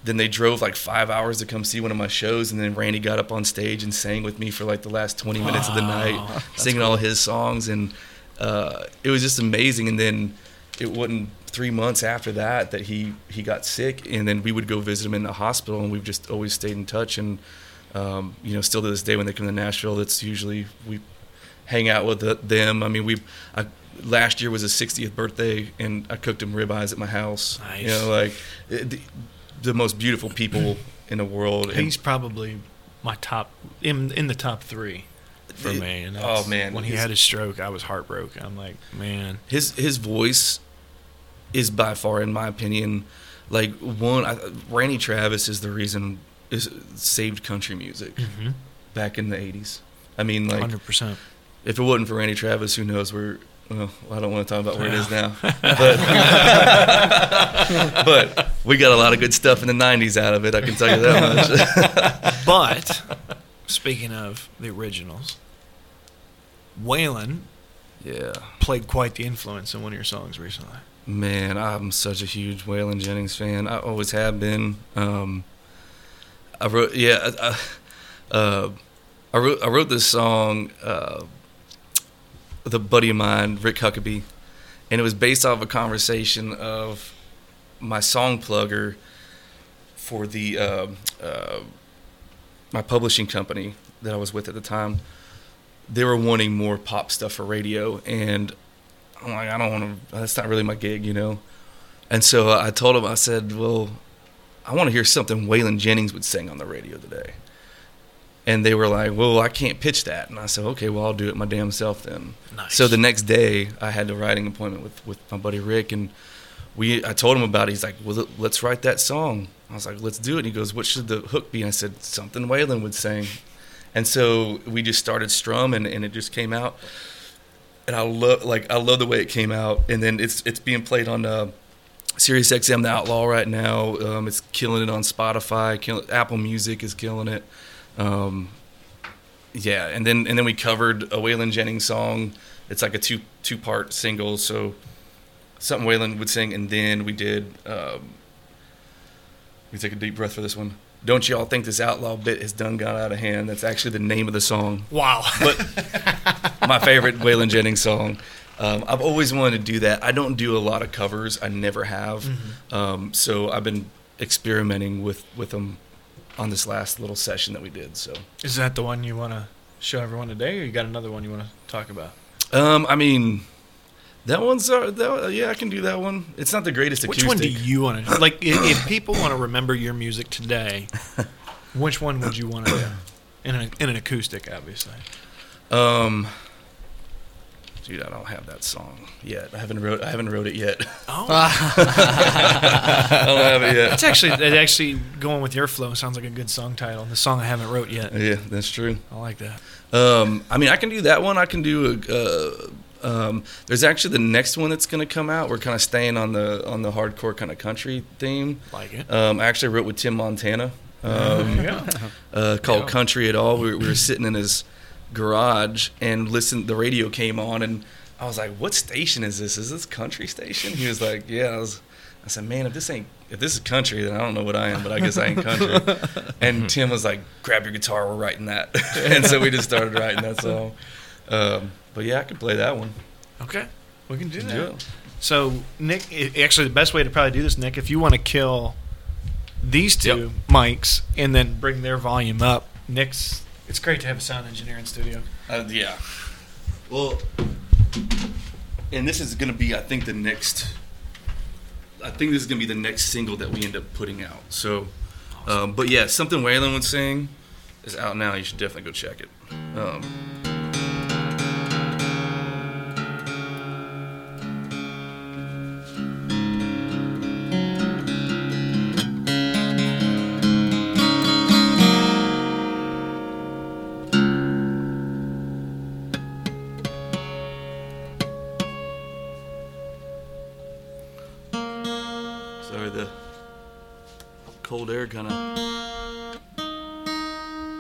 then they drove like five hours to come see one of my shows, and then Randy got up on stage and sang with me for like the last 20 minutes of the night, singing all his songs, and uh, it was just amazing. And then it wasn't three months after that that he he got sick, and then we would go visit him in the hospital, and we've just always stayed in touch. And um, you know, still to this day, when they come to Nashville, that's usually we hang out with the, them. I mean, we I, last year was his 60th birthday, and I cooked him ribeyes at my house. Nice. You know, like it, the, the most beautiful people in the world. and- He's probably my top in in the top three for It- me. And oh, man, when he he's- had his stroke, I was heartbroken. I'm like, man, his his voice is by far, in my opinion, like one. I, Randy Travis is the reason is saved country music mm-hmm. back in the '80s. I mean, like hundred percent. if it wasn't for Randy Travis, who knows where? Well, I don't want to talk about where it is now, *laughs* but *laughs* but we got a lot of good stuff in the '90s out of it. I can tell you that much. *laughs* But speaking of the originals, Waylon Yeah. played quite the influence in one of your songs recently. Man, I'm such a huge Waylon Jennings fan. I always have been. Um, I wrote, yeah, uh, uh, I wrote, I wrote this song uh, with a buddy of mine, Rick Huckabee, and it was based off a conversation of my song plugger for the uh, uh, my publishing company that I was with at the time. They were wanting more pop stuff for radio, and I'm like, I don't want to. That's not really my gig, you know. And so I told him, I said, well, I want to hear something Waylon Jennings would sing on the radio today. And they were like, well, I can't pitch that. And I said, okay, well, I'll do it my damn self then. Nice. So the next day, I had a writing appointment with, with my buddy Rick, and we I told him about it. He's like, well, let's write that song. I was like, let's do it. And he goes, what should the hook be? And I said, something Waylon would sing. And so we just started strumming, and it just came out and I love like I love the way it came out. And then it's it's being played on uh, Sirius XM The Outlaw right now. Um, it's killing it on Spotify. Kill, Apple Music is killing it. Um, yeah, and then and then we covered a Waylon Jennings song. It's like a two two part single. So something Waylon would sing, and then we did. Um, we take a deep breath for this one. Don't y'all think this outlaw bit has done got out of hand? That's actually the name of the song Wow. but *laughs* my favorite Waylon Jennings song. Um, I've always wanted to do that. I don't do a lot of covers. I never have. Um, so I've been experimenting with with them on this last little session that we did. So Is that the one you want to show everyone today, or you got another one you want to talk about? um, I mean, that one's uh, that, yeah, I can do that one. It's not the greatest Acoustic. Which one do you want to *laughs* like? If, if people want to remember your music today, which one would you want to do? In an, in an acoustic, obviously. Um, dude, I don't have that song yet. I haven't wrote. I haven't wrote it yet. Oh, *laughs* I don't have it yet. It's actually that actually going with your flow sounds like a good song title. The song I haven't wrote yet. Yeah, that's true. I like that. Um, I mean, I can do that one. I can do a. Uh, um, there's actually the next one that's going to come out. We're kind of staying on the on the hardcore kind of country theme. Like it. Um, I actually wrote with Tim Montana. Um, Yeah. uh, called Yeah. Country at All. We, we were sitting in his garage and listened. The radio came on, and I was like, "What station is this? Is this country station?" He was like, "Yeah." I was. I said, "Man, if this ain't if this is country, then I don't know what I am, but I guess I ain't country." *laughs* and Tim was like, "Grab your guitar, we're writing that." *laughs* and so we just started writing that song. Um, but yeah, I could play that one. Okay, we can do that. So, Nick, actually, the best way to probably do this, Nick, if you want to kill these two mics and then bring their volume up, Nick's. It's great to have a sound engineer in studio. Uh, yeah. Well, and this is going to be, I think, the next. I think this is going to be the next single that we end up putting out. So, um, but yeah, something Waylon was saying is out now. You should definitely go check it. Um, sorry, the cold air kind of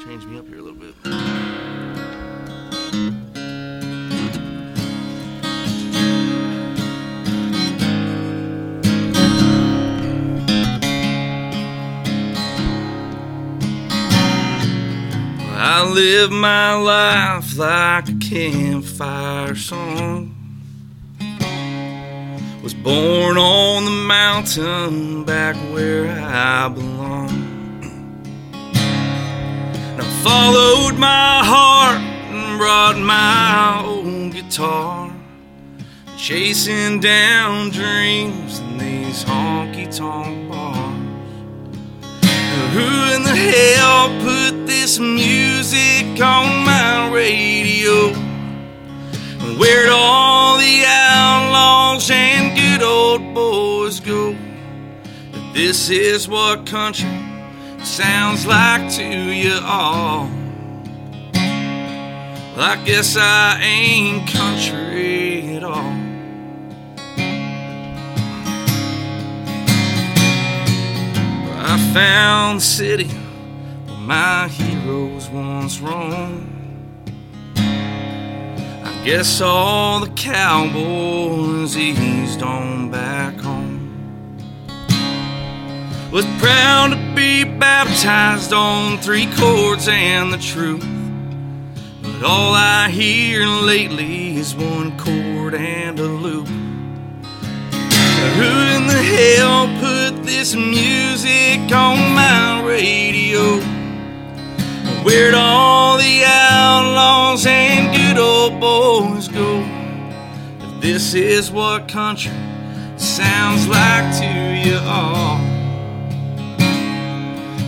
changed me up here a little bit. I live my life like a campfire song. Was born on the mountain back where I belong. And I followed my heart and brought my old guitar. Chasing down dreams in these honky tonk bars. Who in the hell put this music on my radio? Where'd all the outlaws and good old boys go? This is what country sounds like to you all. Well, I guess I ain't country at all. I found the city where my heroes once roamed. Guess all the cowboys eased on back home. Was proud to be baptized on three chords and the truth. But all I hear lately is one chord and a loop. Who in the hell put this music on my radio? Where'd all the outlaws and good old boys go? If this is what country sounds like to you all,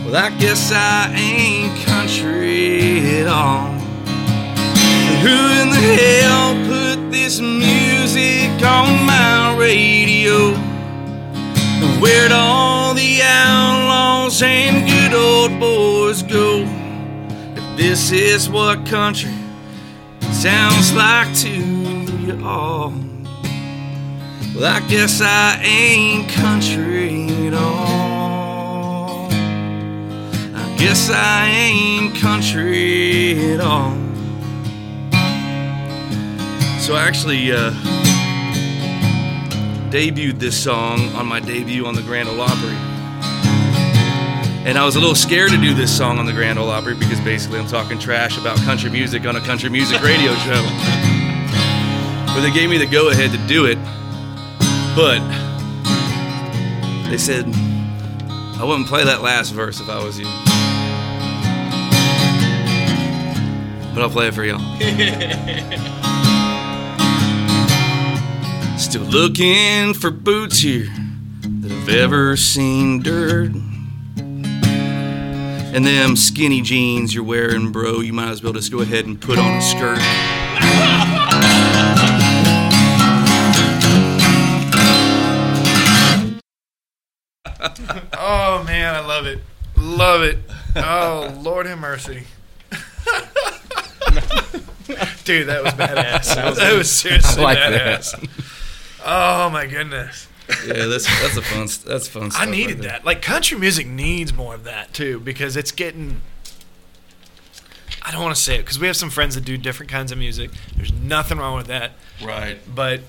well, I guess I ain't country at all. Who in the hell put this music on my radio? Where'd all the outlaws and good old boys go? If this is what country sounds like to you all, well, I guess I ain't country at all. I guess I ain't country at all. So I actually uh, debuted this song on my debut on the Grand Ole Opry. And I was a little scared to do this song on the Grand Ole Opry because basically I'm talking trash about country music on a country music *laughs* radio show. But they gave me the go ahead to do it. But they said I wouldn't play that last verse if I was you. But I'll play it for y'all. *laughs* Still looking for boots here that have ever seen dirt. And them skinny jeans you're wearing, bro, you might as well just go ahead and put on a skirt. *laughs* Oh man, I love it. Love it. Oh Lord have mercy. *laughs* Dude, that was badass. that, was, seriously I like badass. Oh my goodness. Yeah, that's that's a fun that's fun stuff. I needed there. that. Like country music needs more of that too because it's getting. I don't want to say it because we have some friends that do different kinds of music. There's nothing wrong with that, Right. but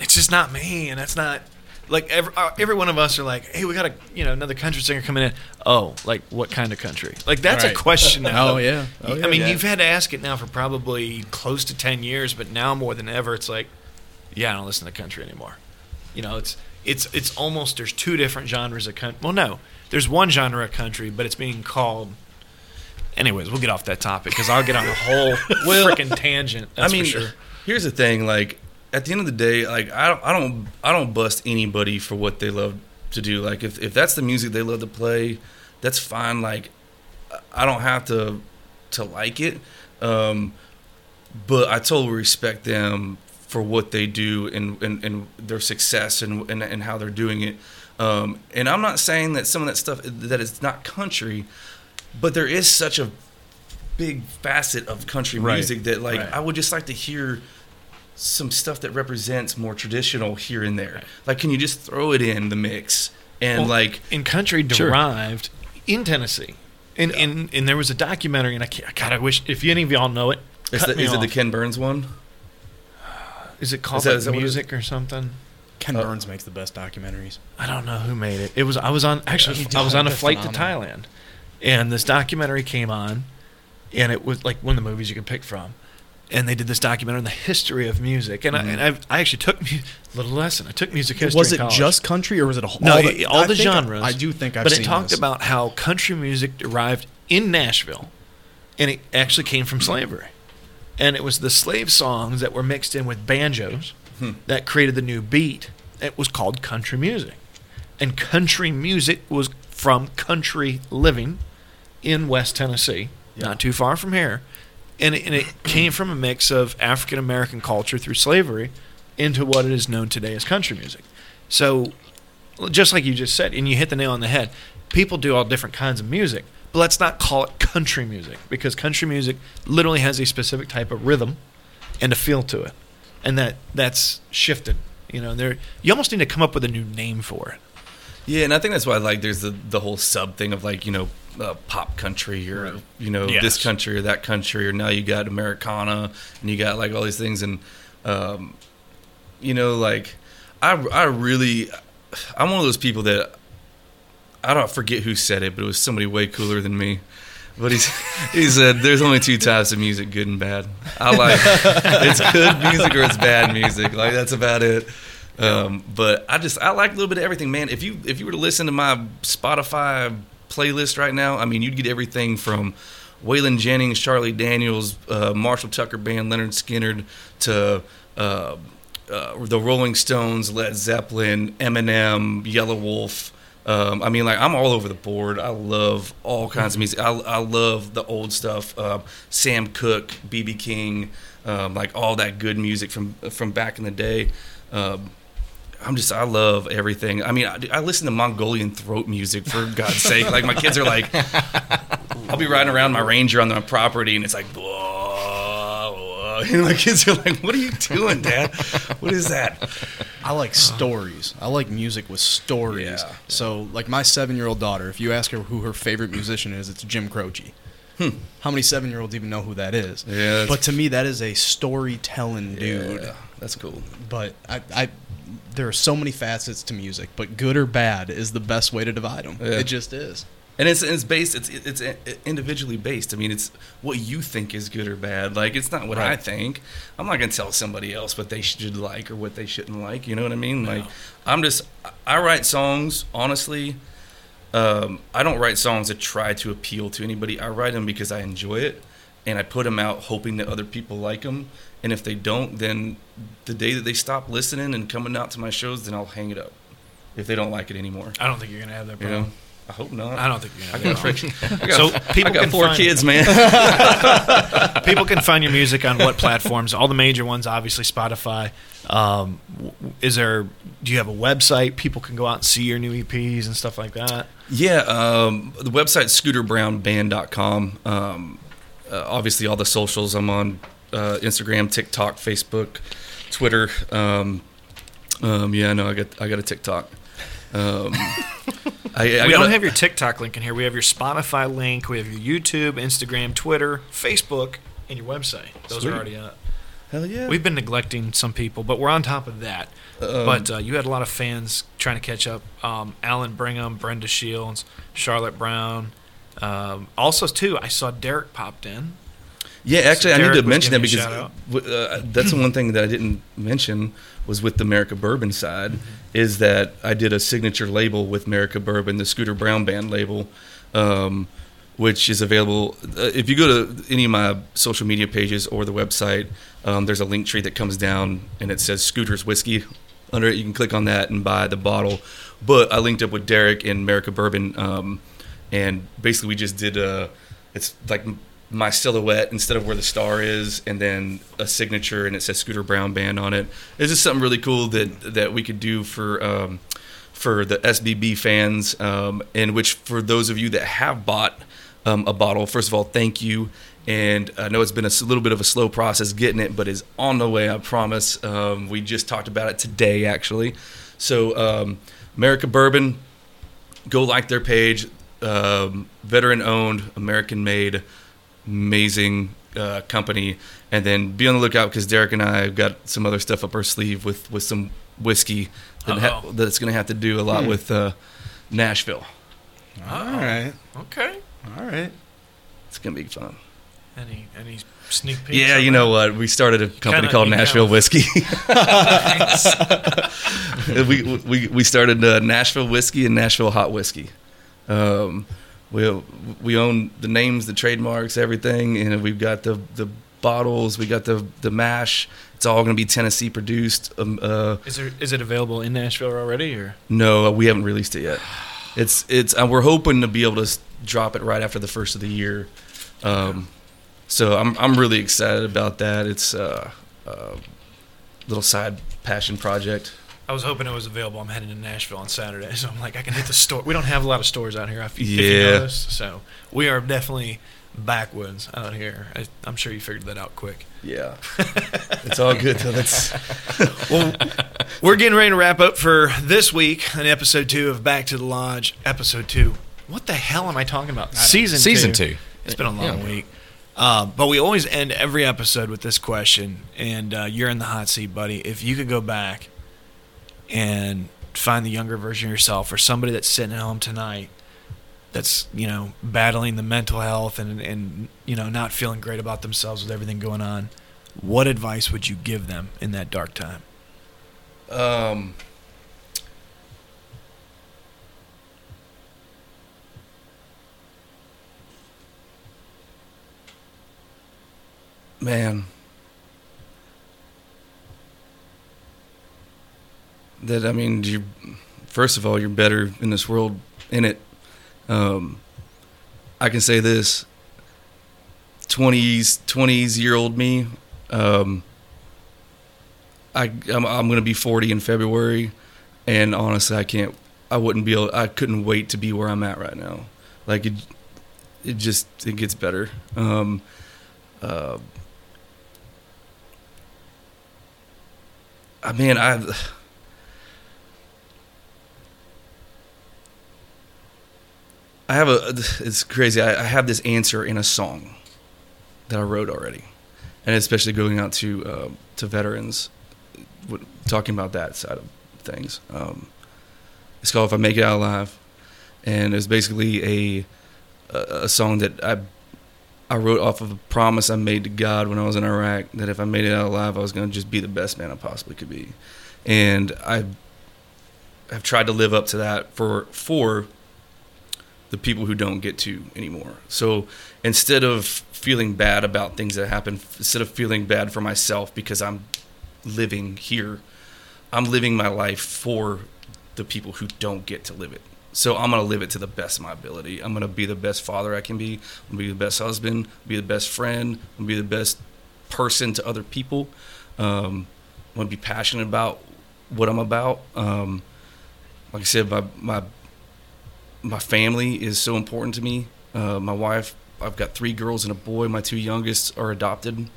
it's just not me, and that's not like every uh, every one of us are like, hey, we got a you know another country singer coming in. Oh, like what kind of country? Like that's Right. a question now. Oh, yeah. Oh, I mean, yeah. you've had to ask it now for probably close to ten years, but now more than ever, it's like, yeah, I don't listen to country anymore. You know, it's it's it's almost there's two different genres of country. Well, no, there's one genre of country, but it's being called. Anyways, we'll get off that topic because I'll get on a whole *laughs* freaking tangent. That's I mean, for sure. here's the thing. Like, at the end of the day, like I don't, I don't, I don't bust anybody for what they love to do. Like, if if that's the music they love to play, that's fine. Like, I don't have to to like it, um, but I totally respect them for what they do and and, and their success and, and and how they're doing it. Um, and I'm not saying that some of that stuff that is not country, but there is such a big facet of country Right. music that like Right. I would just like to hear some stuff that represents more traditional here and there. Like, can you just throw it in the mix and Well, like in country Sure. derived in Tennessee. And, and and there was a documentary, and I can't, God, I wish if any of y'all know it, is, the, is it the. Ken Burns one? Is it called is that- like is that what music or something? Ken Uh, Burns makes the best documentaries. I don't know who made it. It was I was on actually he I was on a They're flight to. Thailand, and this documentary came on, and it was like one of the movies you can pick from, and they did this documentary on the history of music, and I and I've, I actually took mu- little lesson. I took music history. Was it college. just country or was it a whole? No, all all the, the, all the think I- genres. I, do think I've But seen it But it talked this. about how country music derived in Nashville, and it actually came from slavery, and it was the slave songs that were mixed in with banjos hmm. that created the new beat. It was called country music, and country music was from country living in West Tennessee, not too far from here, and it, and it *clears throat* came from a mix of African American culture through slavery into what it is known today as country music. So just like you just said, and you hit the nail on the head. People do all different kinds of music, but let's not call it country music because country music literally has a specific type of rhythm and a feel to it, and that that's shifted. You know, there you almost need to come up with a new name for it. Yeah, and I think that's why like there's the the whole sub thing of like you know uh, pop country or you know Yes. this country or that country or now you got Americana and you got like all these things and um, you know like I I really I'm one of those people that I don't forget who said it but it was somebody way cooler than me. But he's, he said, "There's only two types of music: good and bad. I like it's good music or it's bad music. Like that's about it. Um, but I just I like a little bit of everything, man. If you if you were to listen to my Spotify playlist right now, I mean, you'd get everything from Waylon Jennings, Charlie Daniels, uh, Marshall Tucker Band, Lynyrd Skynyrd, to uh, uh, the Rolling Stones, Led Zeppelin, Eminem, Yelawolf. Um, I mean, like I'm all over the board. I love all kinds of music. I, I love the old stuff. Uh, Sam Cooke, BB King, um, like all that good music from from back in the day. Um, I'm just I love everything. I mean, I, I listen to Mongolian throat music for God's sake. Like my kids are like, I'll be riding around my Ranger on my property, and it's like, whoa, *laughs* and my kids are like, "What are you doing, Dad? What is that?" I like stories. I like music with stories. Yeah. So, like my seven-year-old daughter, if you ask her who her favorite musician is, it's Jim Croce. How many seven-year-olds even know who that is? Hmm. Yeah, But to me, that is a storytelling dude. Yeah, that's cool. But I, I, there are so many facets to music. But good or bad is the best way to divide them. Yeah. It just is. And it's it's based it's it's individually based. I mean, it's what you think is good or bad. Like it's not what I think. I'm not gonna tell somebody else what they should like or what they shouldn't like. You know what I mean? Like I'm just I write songs honestly. Um, I don't write songs that try to appeal to anybody. I write them because I enjoy it, and I put them out hoping that other people like them. And if they don't, then the day that they stop listening and coming out to my shows, then I'll hang it up. If they don't like it anymore, I don't think you're gonna have that you problem. know. I hope not. I don't think you're gonna got, have that problem. I got, So people I got can four find- kids, man. *laughs* People can find your music on what platforms? All the major ones, obviously Spotify. Um, is there? Do you have a website? People can go out and see your new EPs and stuff like that. yeah, um, the website scooterbrownband.com. Um, uh, obviously, all the socials. I'm on uh, Instagram, TikTok, Facebook, Twitter. Um, um, yeah, no, I got I got a TikTok. *laughs* I, I we got don't have your TikTok link in here. We have your Spotify link. We have your YouTube, Instagram, Twitter, Facebook, and your website. Those Sweet. are already up. hell yeah. We've been neglecting some people, but we're on top of that. Um, but uh, you had a lot of fans trying to catch up. Um, Alan Brigham, Brenda Shields, Charlotte Brown. Um, also, too, I saw Derek popped in. Yeah, actually, I need to mention that because you a shout w- uh, that's the one thing that I didn't mention was with the America Bourbon side is that I did a signature label with America Bourbon, the Scooter Brown Band label, um, which is available. Uh, if you go to any of my social media pages or the website, um, there's a link tree that comes down and it says Scooters Whiskey. Under it, you can click on that and buy the bottle. But I linked up with Derek and America Bourbon, um, and basically we just did a. It's like my silhouette instead of where the star is, and then a signature, and it says Scooter Brown Band on it. It's just something really cool that that we could do for um, for the SBB fans, um, and which for those of you that have bought um, a bottle, first of all, thank you. And I know it's been a little bit of a slow process getting it, but is on the way. I promise. Um, we just talked about it today, actually. So, um, America Bourbon, go like their page. Um, veteran owned, American made, amazing uh, company. And then be on the lookout because Derek and I have got some other stuff up our sleeve with, with some whiskey that ha- that's going to have to do a lot with uh, Nashville. All right. Okay. All right. It's going to be fun. Any any sneak peeks? Yeah, on you that? know what? We started a company Kinda- called Nashville kinda- Whiskey. *laughs* we, we we started uh, Nashville Whiskey and Nashville Hot Whiskey. Um, we we own the names, the trademarks, everything, and we've got the the bottles, we got the the mash. It's all going to be Tennessee produced. Um, uh, Is there is it available in Nashville already or? no, we haven't released it yet. It's it's uh, we're hoping to be able to drop it right after the first of the year. Um, so I'm I'm really excited about that. It's uh, a little side passion project. I was hoping it was available. I'm heading to Nashville on Saturday, so I'm like, I can hit the store. We don't have a lot of stores out here. If, you- if you Yeah. so we are definitely backwoods out here. I, I'm sure you figured that out quick. Yeah, *laughs* it's all good. though. That's *laughs* Well, we're getting ready to wrap up for this week on episode two of Back to the Lodge. Episode two, What the hell am I talking about? Season Season two. two. It's been a long Yeah. week. Um, but we always end every episode with this question, and uh, you're in the hot seat, buddy. If you could go back and find the younger version of yourself, or somebody that's sitting at home tonight, that's you know battling the mental health and and you know not feeling great about themselves with everything going on, what advice would you give them in that dark time? Um, man, that I mean, you first of all, you're better in this world in it. Um, I can say this: twenties, twenties year old me. Um, I I'm, I'm gonna be 40 in February, and honestly, I can't. I wouldn't be able. I couldn't wait to be where I'm at right now. Like it, it just it gets better. Um, uh, I mean, I. I have a. It's crazy. I, I have this answer in a song that I wrote already, and especially going out to uh, to veterans, talking about that side of things. Um, it's called "If I Make It Out Alive," and it's basically a a, a song that I I wrote off of a promise I made to God when I was in Iraq that if I made it out alive, I was going to just be the best man I possibly could be, and I have tried to live up to that for for the people who don't get to anymore. So instead of feeling bad about things that happen, instead of feeling bad for myself because I'm living here, I'm living my life for the people who don't get to live it. So I'm gonna live it to the best of my ability. I'm gonna be the best father I can be. I'm gonna be the best husband. Be the best friend. I'm gonna be the best person to other people. Um, I'm gonna be passionate about what I'm about. Um, like I said, my my my family is so important to me. Uh, my wife, I've got three girls and a boy. My two youngest are adopted,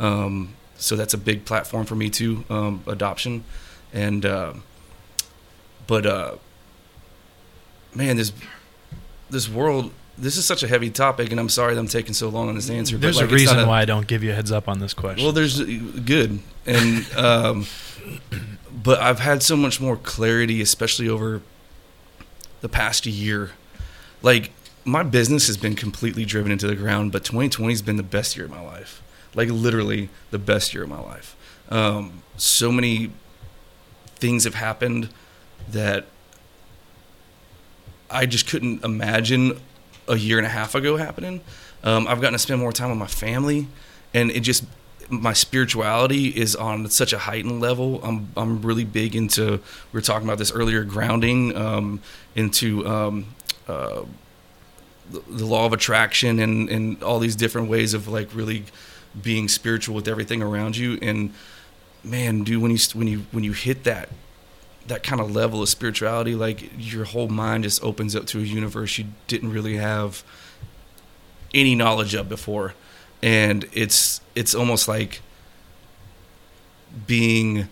um, so that's a big platform for me too, um, adoption. And uh, but uh, man, this this world. This is such a heavy topic, and I'm sorry that I'm taking so long on this answer. There's but a like, not reason why I don't give you a heads up on this question. well, there's good, and um, but I've had so much more clarity, especially over the past year. Like my business has been completely driven into the ground, but 2020 has been the best year of my life. Like literally the best year of my life. Um, so many things have happened that I just couldn't imagine a year and a half ago happening. Um, I've gotten to spend more time with my family, and it just my spirituality is on such a heightened level. I'm I'm really big into we were talking about this earlier grounding um, into um, uh, the, law of attraction and and all these different ways of like really being spiritual with everything around you. And man, dude, when you when you when you hit that that kind of level of spirituality, like your whole mind just opens up to a universe you didn't really have any knowledge of before, and it's it's almost like being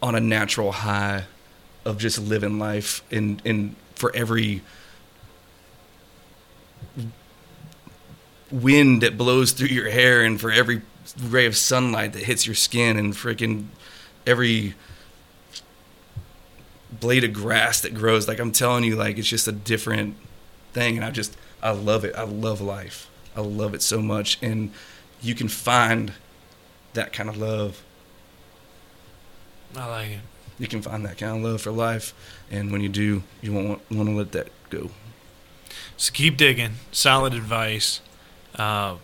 on a natural high of just living life and and for every wind that blows through your hair and for every ray of sunlight that hits your skin and freaking every blade of grass that grows. Like i'm telling you like it's just a different thing. And i just i love it. I love life i love it so much and you can find that kind of love I like it. you can find that kind of love for life and when you do you won't want, want to let that go So keep digging. Solid advice. Uh,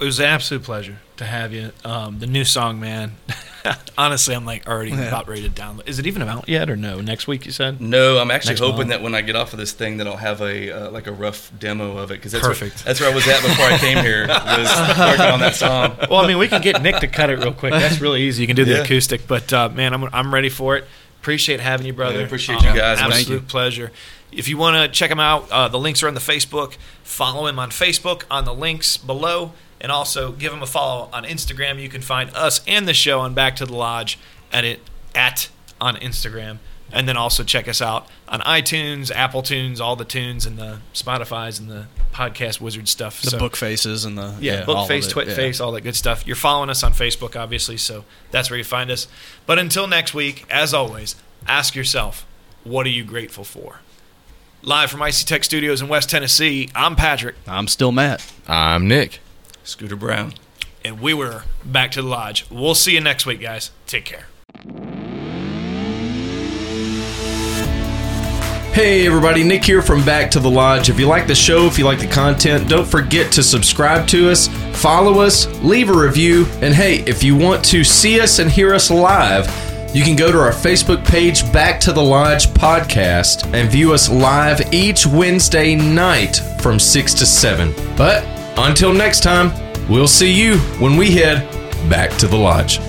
it was an absolute pleasure to have you. Um, the new song, man. *laughs* *laughs* Honestly, I'm like already about ready to download. Is it even out yet or no? Next week, you said. No, I'm actually Next hoping month. that when I get off of this thing, that I'll have a uh, like a rough demo of it because that's Perfect. Where, that's where I was at before I came here. Was working on that song. *laughs* Well, I mean, we can get Nick to cut it real quick. That's really easy. You can do the Yeah. acoustic, but uh, man, I'm I'm ready for it. Appreciate having you, brother. Yeah, appreciate you guys. Thank Absolute you. pleasure. If you want to check him out, uh, the links are on the Facebook. Follow him on Facebook on the links below, and also give them a follow on Instagram. You can find us and the show on Back to the Lodge at it at on Instagram. And then also check us out on iTunes, Apple Tunes, all the tunes, and the Spotify's and the podcast wizard stuff. The So- book faces and the yeah, all book of face, it, twit yeah. face, all that good stuff. You're following us on Facebook, obviously, so that's where you find us. But until next week, as always, ask yourself, what are you grateful for? Live from Icy Tech Studios in West Tennessee, I'm Patrick, I'm still Matt. I'm Nick. Scooter Brown. and we were back to the lodge. We'll see you next week, guys. Take care. Hey everybody, Nick here from Back to the Lodge. If you like the show, if you like the content, don't forget to subscribe to us, follow us, leave a review, and hey, if you want to see us and hear us live, you can go to our Facebook page, Back to the Lodge Podcast, and view us live each Wednesday night from 6 to 7. But until next time, we'll see you when we head back to the lodge.